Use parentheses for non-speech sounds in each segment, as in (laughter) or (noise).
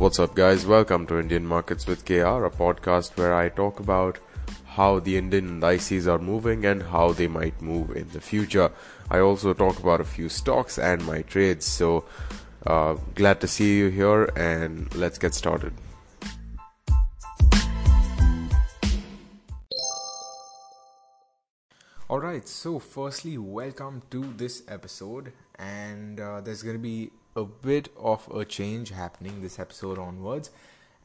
What's up, guys? Welcome to Indian Markets with KR, a podcast where I talk about how the Indian indices are moving and how they might move in the future. I also talk about a few stocks and my trades. So, uh, glad to see you here, and let's get started. Alright, so firstly, welcome to this episode, and uh, there's going to be a bit of a change happening this episode onwards.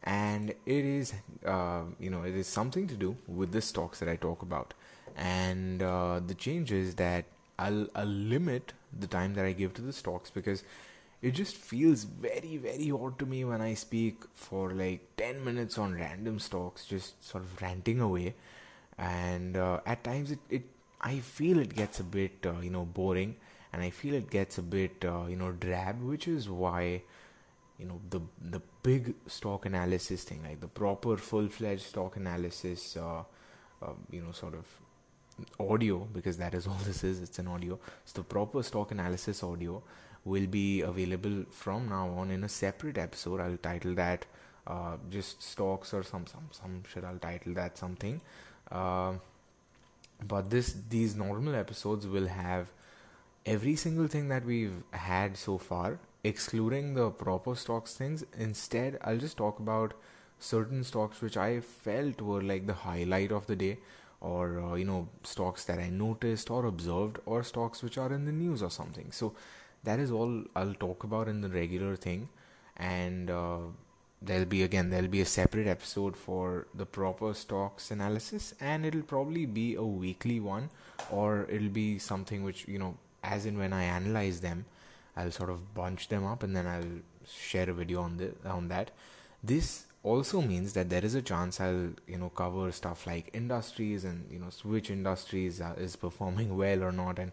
And it is uh, you know it is something to do with the stocks that I talk about. And uh, the change is that I'll, I'll limit the time that I give to the stocks because it just feels very very odd to me when I speak for like 10 minutes on random stocks just sort of ranting away. And uh, at times it, it I feel it gets a bit uh, you know boring and I feel it gets a bit uh, you know drab, which is why you know the the big stock analysis thing, like the proper full fledged stock analysis, uh, uh, you know, sort of audio because that is (laughs) all this is. It's an audio. So the proper stock analysis audio will be available from now on in a separate episode. I'll title that uh, just stocks or some some some shit. I'll title that something. Uh, but this these normal episodes will have every single thing that we've had so far, excluding the proper stocks things. Instead, I'll just talk about certain stocks which I felt were like the highlight of the day, or uh, you know, stocks that I noticed or observed, or stocks which are in the news or something. So that is all I'll talk about in the regular thing, and uh, there'll be again there'll be a separate episode for the proper stocks analysis, and it'll probably be a weekly one, or it'll be something which you know as in when I analyze them, I'll sort of bunch them up and then I'll share a video on the on that. This also means that there is a chance I'll you know cover stuff like industries and you know which industries are, is performing well or not, and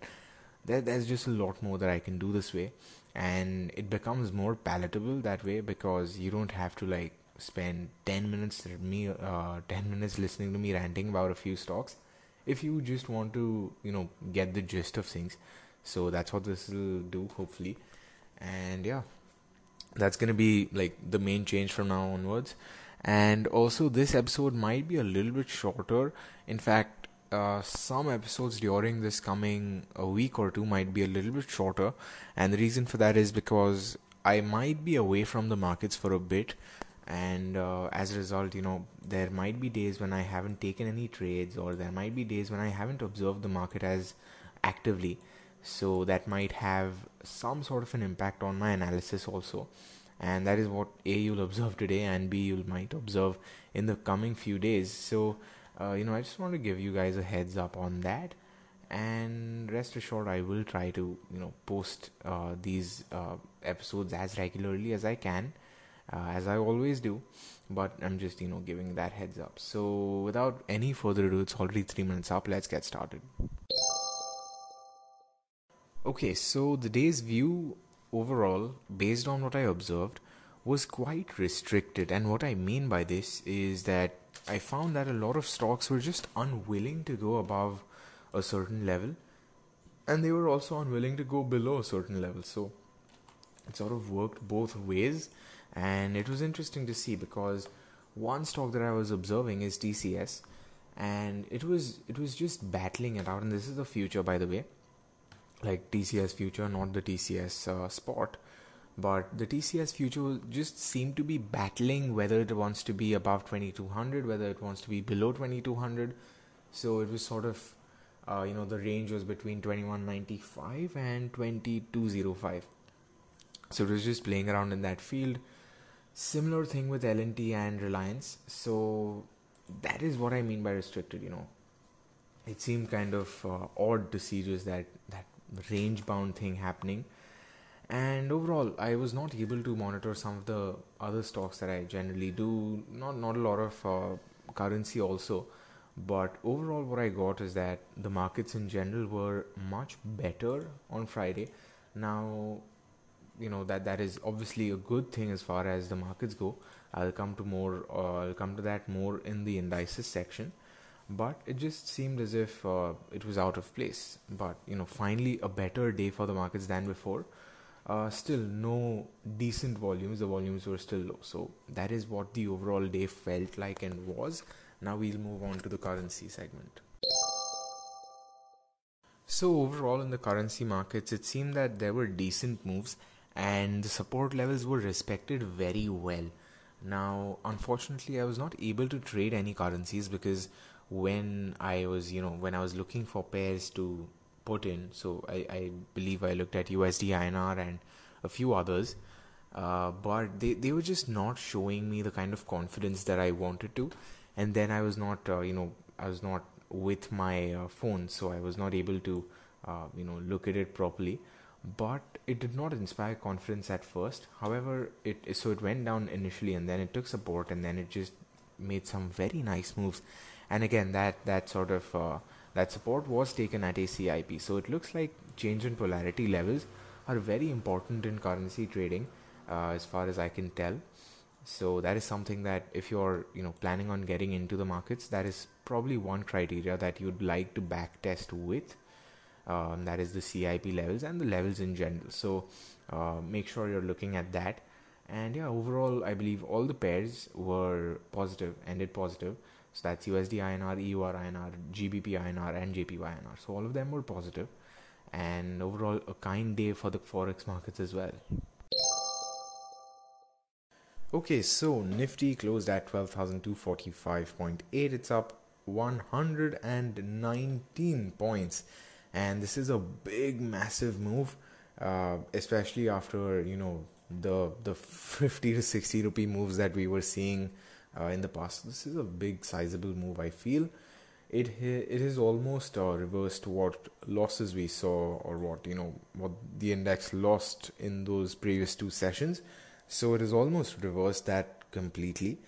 there, there's just a lot more that I can do this way, and it becomes more palatable that way because you don't have to like spend 10 minutes me uh, 10 minutes listening to me ranting about a few stocks. If you just want to you know get the gist of things so that's what this will do hopefully. And yeah that's going to be like the main change from now onwards. And also this episode might be a little bit shorter. In fact uh, some episodes during this coming a week or two might be a little bit shorter. And the reason for that is because i might be away from the markets for a bit. And uh, as a result you know there might be days when i haven't taken any trades or there might be days when i haven't observed the market as actively so that might have some sort of an impact on my analysis also. And that is what a you'll observe today and b you might observe in the coming few days. So uh, you know i just want to give you guys a heads up on that. And rest assured i will try to you know post uh, these uh, episodes as regularly as i can uh, as i always do. But i'm just you know giving that heads up. So without any further ado it's already 3 minutes up. Let's get started Okay, so the day's view overall, based on what I observed, was quite restricted. And what I mean by this is that I found that a lot of stocks were just unwilling to go above a certain level, and they were also unwilling to go below a certain level. So it sort of worked both ways, and it was interesting to see because one stock that I was observing is TCS, and it was it was just battling it out. And this is the future, by the way like TCS future, not the TCS uh, spot. But the TCS future just seemed to be battling whether it wants to be above 2200, whether it wants to be below 2200. So it was sort of, uh, you know, the range was between 2195 and 2205. So it was just playing around in that field. Similar thing with L&T and Reliance. So that is what I mean by restricted, you know. It seemed kind of uh, odd to see just that that range bound thing happening. And overall i was not able to monitor some of the other stocks that i generally do. Not not a lot of uh, currency also. But overall what i got is that the markets in general were much better on friday. Now you know that that is obviously a good thing as far as the markets go. I'll come to more uh, i'll come to that more in the indices section but it just seemed as if uh, it was out of place. But you know, finally a better day for the markets than before. uh, still no decent volumes. The volumes were still low. So that is what the overall day felt like and was. Now we'll move on to the currency segment. So overall in the currency markets, it seemed that there were decent moves and the support levels were respected very well. Now, unfortunately, I was not able to trade any currencies because when I was, you know, when I was looking for pairs to put in. So I, I believe I looked at USD INR and a few others. Uh, but they, they were just not showing me the kind of confidence that I wanted to. And then I was not, uh, you know, I was not with my uh, phone, so I was not able to, uh, you know, look at it properly. But it did not inspire confidence at first. However, it so it went down initially, and then it took support, and then it just made some very nice moves. And again, that that sort of uh, that support was taken at a CIP. So it looks like change in polarity levels are very important in currency trading, uh, as far as I can tell. So that is something that if you're you know planning on getting into the markets, that is probably one criteria that you'd like to back test with. Um, that is the CIP levels and the levels in general. So uh, make sure you're looking at that. And yeah, overall, I believe all the pairs were positive, ended positive. So that's USD INR, EUR INR, GBP INR, and JPY INR. So all of them were positive, and overall a kind day for the forex markets as well. Okay, so Nifty closed at 12,245.8. It's up 119 points, and this is a big, massive move, uh, especially after you know the the 50 to 60 rupee moves that we were seeing uh, in the past. This is a big, sizable move. I feel it it is almost uh, reversed what losses we saw or what you know what the index lost in those previous two sessions. So it is almost reversed that completely,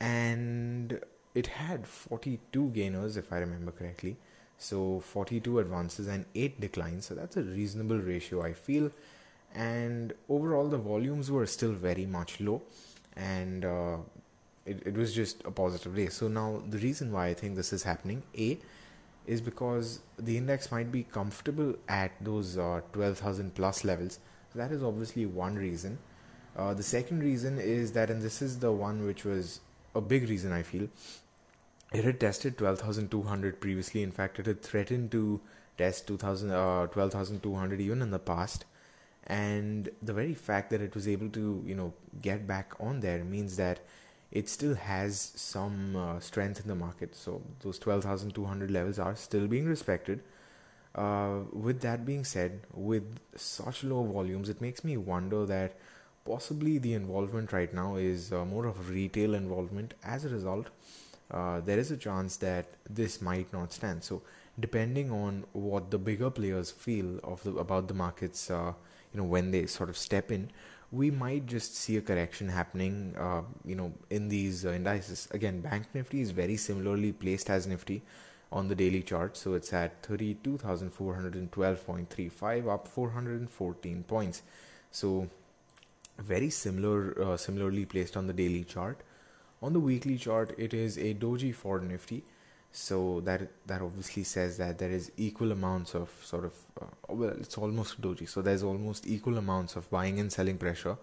and it had 42 gainers if I remember correctly. So 42 advances and 8 declines. So that's a reasonable ratio, I feel. And overall, the volumes were still very much low, and uh, it, it was just a positive day. So now the reason why I think this is happening, A, is because the index might be comfortable at those uh, 12,000 plus levels. So that is obviously one reason. Uh, the second reason is that, and this is the one which was a big reason I feel, it had tested 12,200 previously. In fact, it had threatened to test 2000, uh, 12,200 even in the past. And the very fact that it was able to, you know, get back on there means that it still has some uh, strength in the market. So those 12,200 levels are still being respected. Uh, with that being said, with such low volumes, it makes me wonder that possibly the involvement right now is uh, more of retail involvement. As a result, uh, there is a chance that this might not stand. So depending on what the bigger players feel of the, about the markets, uh, you know, when they sort of step in, we might just see a correction happening, uh, you know, in these uh, indices. Again, Bank Nifty is very similarly placed as Nifty on the daily chart, so it's at 32,412.35, up 414 points. So very similar, uh, similarly placed on the daily chart. On the weekly chart, it is a doji for Nifty so that that obviously says that there is equal amounts of sort of uh, well it's almost doji. So there's almost equal amounts of buying and selling pressure.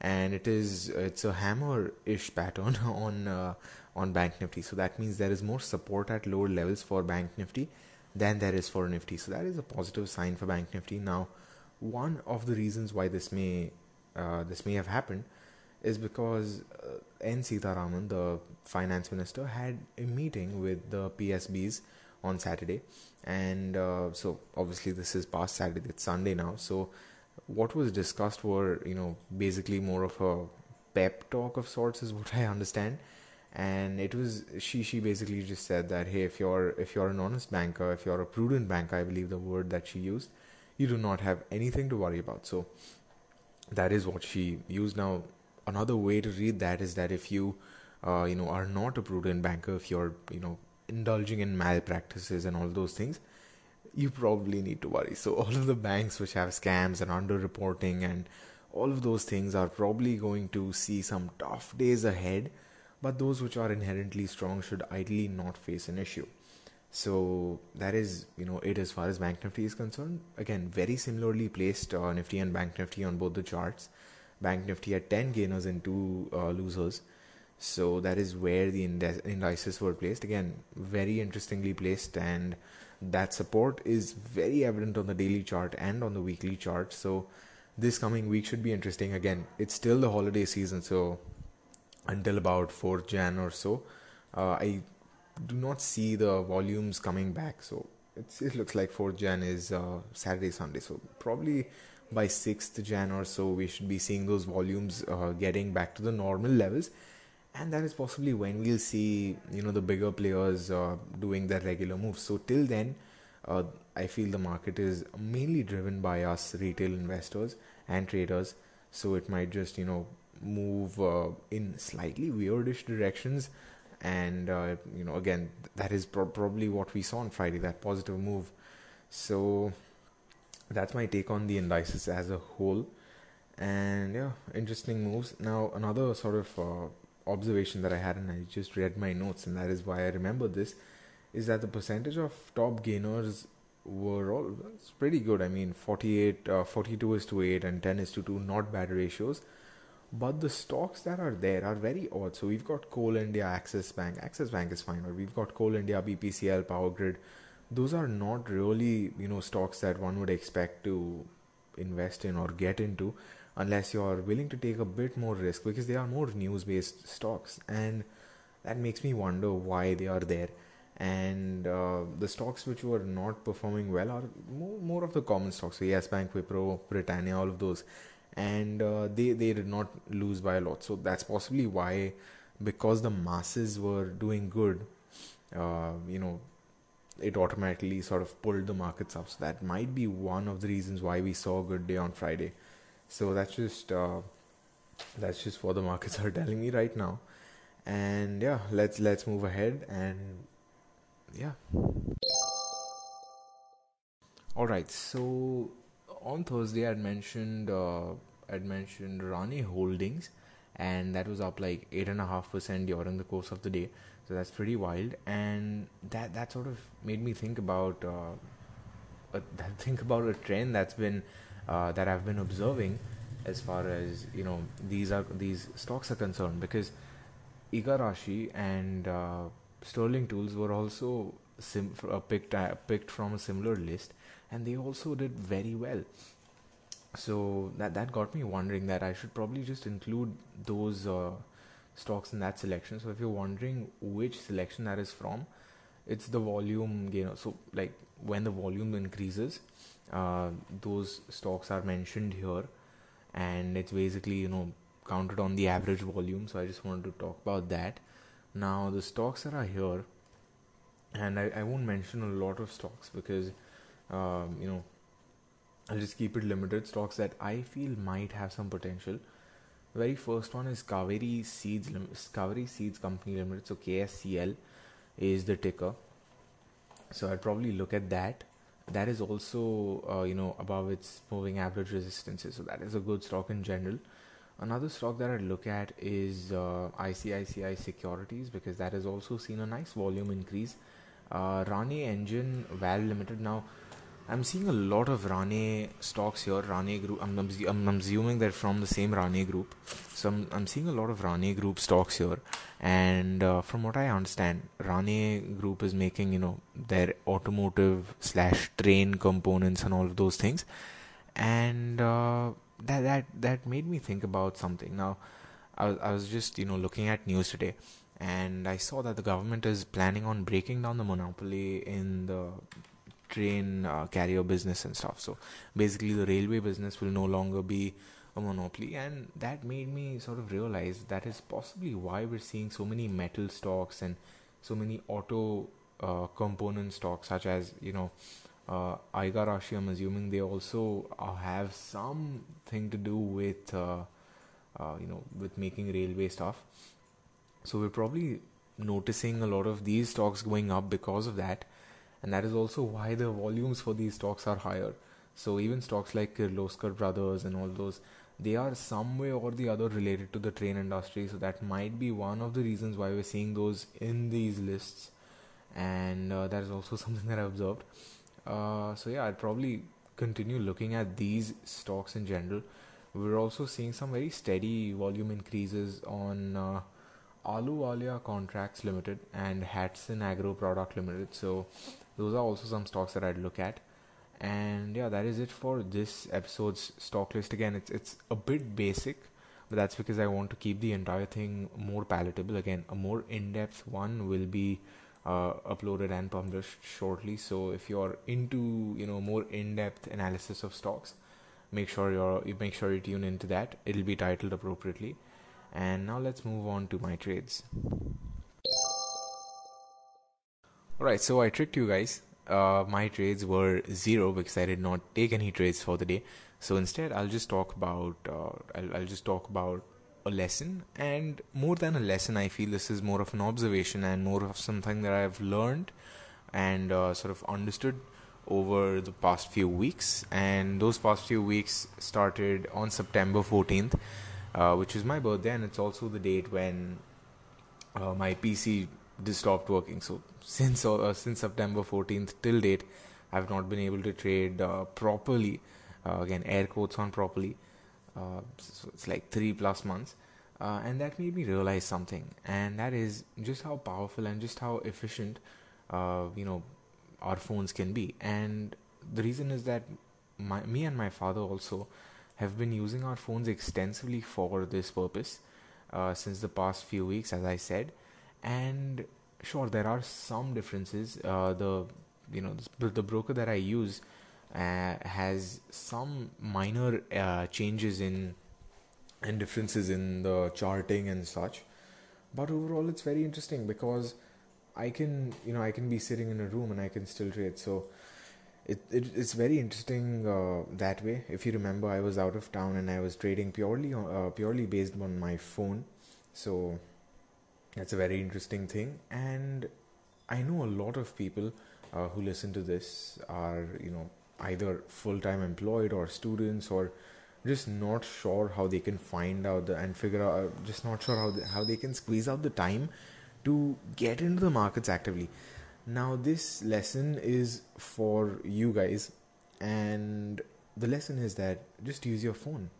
And it is it's a hammer ish pattern (laughs) on uh, on bank nifty. So that means there is more support at lower levels for bank nifty than there is for nifty. So that is a positive sign for bank nifty. Now one of the reasons why this may uh, this may have happened is because uh, N. Sitharaman, the finance minister, had a meeting with the PSBs on Saturday, and uh, so obviously this is past Saturday, it's Sunday now. So what was discussed were you know basically more of a pep talk of sorts, is what (laughs) I understand. And it was she she basically just said that hey if you're if you're an honest banker if you're a prudent banker I believe the word that she used you do not have anything to worry about so that is what she used now another way to read that is that if you uh, you know are not a prudent banker if you're you know indulging in malpractices and all those things you probably need to worry so all of the banks which have scams and underreporting and all of those things are probably going to see some tough days ahead but those which are inherently strong should ideally not face an issue So that is, you know, it as far as Bank Nifty is concerned. Again, very similarly placed uh, Nifty and Bank Nifty on both the charts. Bank Nifty had 10 gainers and 2 uh, losers. So that is where the indices were placed. Again, very interestingly placed, and that support is very evident on the daily chart and on the weekly chart. So this coming week should be interesting. Again, it's still the holiday season, so until about 4th Jan or so, uh, I do not see the volumes coming back. So it looks like 4th Jan is uh, Saturday, Sunday. So probably by 6th Jan or so, we should be seeing those volumes uh, getting back to the normal levels. And that is possibly when we'll see, you know, the bigger players uh, doing their regular moves. So till then, uh, I feel the market is mainly driven by us retail investors and traders. So it might just, you know, move uh, in slightly weirdish directions and uh, you know again that is pro- probably what we saw on Friday that positive move so that's my take on the indices as a whole and yeah interesting moves now another sort of uh, observation that I had and I just read my notes and that is why I remember this is that the percentage of top gainers were all it's pretty good I mean 48 uh, 42 is to 8 and 10 is to 2 not bad ratios but the stocks that are there are very odd. So we've got Coal India, Axis Bank. Axis Bank is fine, but we've got Coal India, BPCL, Power Grid. Those are not really you know stocks that one would expect to invest in or get into unless you are willing to take a bit more risk because they are more news based stocks. And that makes me wonder why they are there. And uh, the stocks which were not performing well are more, more of the common stocks. So yes bank wipro britannia all of those. And uh, they they did not lose by a lot. So that's possibly why, because the masses were doing good, uh, you know, it automatically sort of pulled the markets up. So that might be one of the reasons why we saw a good day on Friday. So that's just uh, that's just what the markets (laughs) are telling me right now. And yeah, let's let's move ahead and yeah. All right, so on Thursday, I'd mentioned uh, I'd mentioned Rane Holdings, and that was up like eight and a half percent during the course of the day. So that's pretty wild, and that that sort of made me think about uh, (laughs) think about a trend that's been uh, that I've been observing as far as you know these are these stocks are concerned. Because Igarashi and uh, Sterling Tools were also sim- uh, picked uh, picked from a similar list. And they also did very well. So that that got me wondering that I should probably just include those uh, stocks in that selection. So if you're wondering which selection that is from, it's the volume gainer. So like when the volume increases, uh, those stocks are mentioned here, and it's basically you know counted on the average volume. So I just wanted to talk about that. Now the stocks that are here, and I, I won't mention a lot of stocks because um, you know I'll just keep it limited. Stocks that I feel might have some potential. Very first one is Kaveri Seeds Kaveri Seeds Company Limited. So KSCL is the ticker. So I'd probably look at that. That is also uh, you know above its moving average resistances. So that is a good stock in general. Another stock that I'd look at is uh, ICICI Securities because that has also seen a nice volume increase. Uh, Rane Engine Valve Limited now I'm seeing a lot of Rane stocks here. Rane Group. I'm, I'm, I'm assuming they're from the same Rane Group. So I'm, I'm seeing a lot of Rane Group stocks here. And uh, from what I understand, Rane Group is making you know their automotive slash train components and all of those things. And uh, that that that made me think about something. Now, I was, I was just you know looking at news today and I saw that the government is planning on breaking down the monopoly in the train uh, carrier business and stuff. So basically, the railway business will no longer be a monopoly, and that made me sort of realize that is possibly why we're seeing so many metal stocks and so many auto uh, component stocks, such as you know. Uh, Igarashi, I'm assuming they also uh, have something to do with, uh, uh, you know, with making railway stuff. So we're probably noticing a lot of these stocks going up because of that and that is also why the volumes for these stocks are higher. So even stocks like Kirloskar Brothers and all those, they are some way or the other related to the train industry. So that might be one of the reasons why we're seeing those in these lists. and uh, that is also (laughs) something that I observed. Uh, so yeah, I'd probably continue looking at these stocks in general. We're also seeing some very steady volume increases on uh, Ahluwalia Contracts Limited and Hatsun Agro Product Limited. So those are also some stocks that I'd look at. And yeah, that is it for this episode's stock list. Again, it's it's a bit basic, but that's because I want to keep the entire thing more palatable. Again, a more in-depth one will be uh, uploaded and published shortly. So if you're into you know more in-depth analysis of stocks, make sure you're you make sure you tune into that. It'll be titled appropriately. And now let's move on to my trades. Alright, so I tricked you guys. Uh, my trades were zero because I did not take any trades for the day. So instead, I'll just talk about uh, I'll, I'll just talk about a lesson and more than a lesson i feel this is more of an observation and more of something that i've learned and uh, sort of understood over the past few weeks and those past few weeks started on september 14th uh, which is my birthday and it's also the date when uh, my pc just stopped working so since uh, since september 14th till date i've not been able to trade uh, properly uh, again air quotes on properly uh, so it's like three plus months. Uh, and that made me realize something, and that is just how powerful and just how efficient, uh, you know, our phones can be. And the reason is that my, me and my father also have been using our phones extensively for this purpose since the past few weeks, as I said. And sure, there are some differences. Uh, the you know the, broker that I use uh, has some minor uh, changes in and differences in the charting and such. But overall it's very interesting because i can you know i can be sitting in a room and i can still trade. So it, it it's very interesting uh, that way. If you remember i was out of town and i was trading purely uh, purely based on my phone. So that's a very interesting thing. And i know a lot of people uh, who listen to this are you know either full time employed or students or just not sure how they can find out the, and figure out just not sure how they, how they can squeeze out the time to get into the markets actively. Now this lesson is for you guys and the lesson is that just use your phone.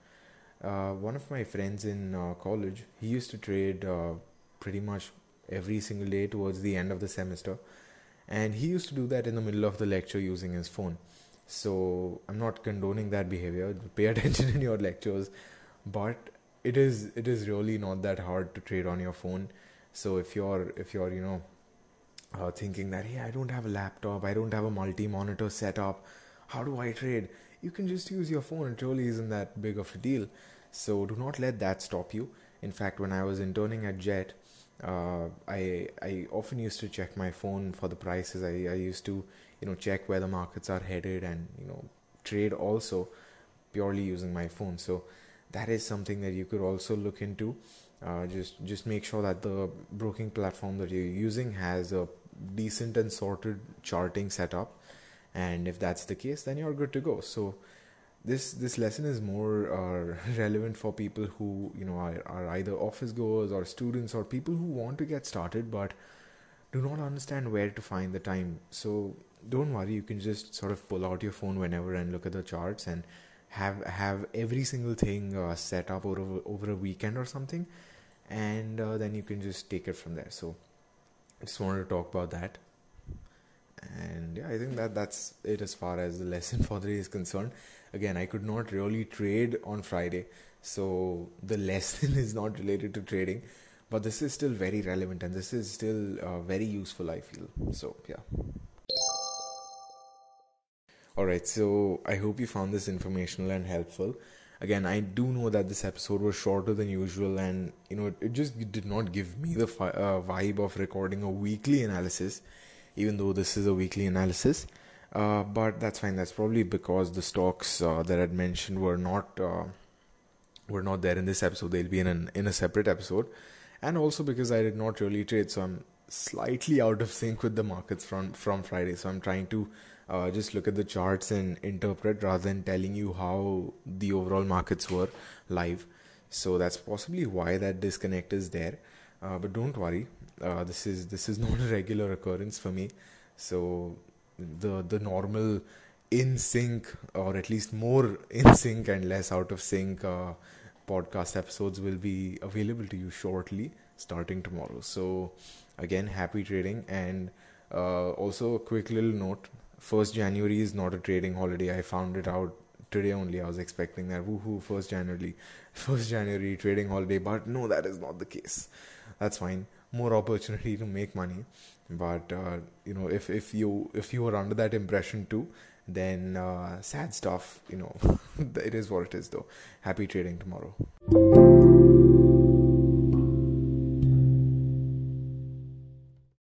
Uh, one of my friends in uh, college he used to trade uh, pretty much every single day towards the end of the semester. And he used to do that in the middle of the lecture using his phone. So i'm not condoning that behavior. (laughs) Pay attention in your lectures. But it is it is really not that hard to trade on your phone. So if you're if you're you know uh, thinking that hey i don't have a laptop. I don't have a multi monitor setup how do i trade? You can just use your phone. It really isn't that big of a deal. So do not let that stop you. In fact when i was interning at jet uh, I I often used to check my phone for the prices. I, I used to you know check where the markets are headed and you know trade also purely using my phone. So that is something that you could also look into. Uh, just just make sure that the broking platform that you're using has a decent and sorted charting setup. And if that's the case then you're good to go. So this this lesson is more uh, (laughs) relevant for people who you know are, are either office goers or students or people who want to get started but do not understand where to find the time. So don't worry you can just sort of pull out your phone whenever and look at the charts and have have every single thing uh, set up over over a weekend or something and uh, then you can just take it from there. So i just wanted to talk about that. And yeah i think that that's it as far as the lesson (laughs) for the day is concerned again i could not really trade on friday so the lesson (laughs) is not related to trading but this is still very relevant and this is still uh, very useful i feel so yeah Alright, so I hope you found this informational and helpful. Again, I do know that this episode was shorter than usual, and you know, it just did not give me the fi- uh, vibe of recording a weekly analysis, even though this is a weekly analysis. Uh, but that's fine. That's probably because the stocks uh, that I'd mentioned were not uh, were not there in this episode. They'll be in an, in a separate episode, and also because I did not really trade, so I'm slightly out of sync with the markets from from Friday. So I'm trying to uh, just look at the charts and interpret rather than telling you how the overall markets were live. So that's possibly why that disconnect is there. uh, but don't worry. This is this is (laughs) not a regular occurrence for me. So the the normal in sync or at least more in sync and less out of sync uh, podcast episodes will be available to you shortly starting tomorrow. So again happy trading. And uh, also a quick little note 1st january is not a trading holiday. I found it out today only. I was expecting that woohoo 1st january (laughs) 1st january trading holiday but no that is not the case. That's fine. More opportunity to make money but uh, you know if if you if you were under that impression too then uh, sad stuff you know (laughs) it is what it is though. Happy trading tomorrow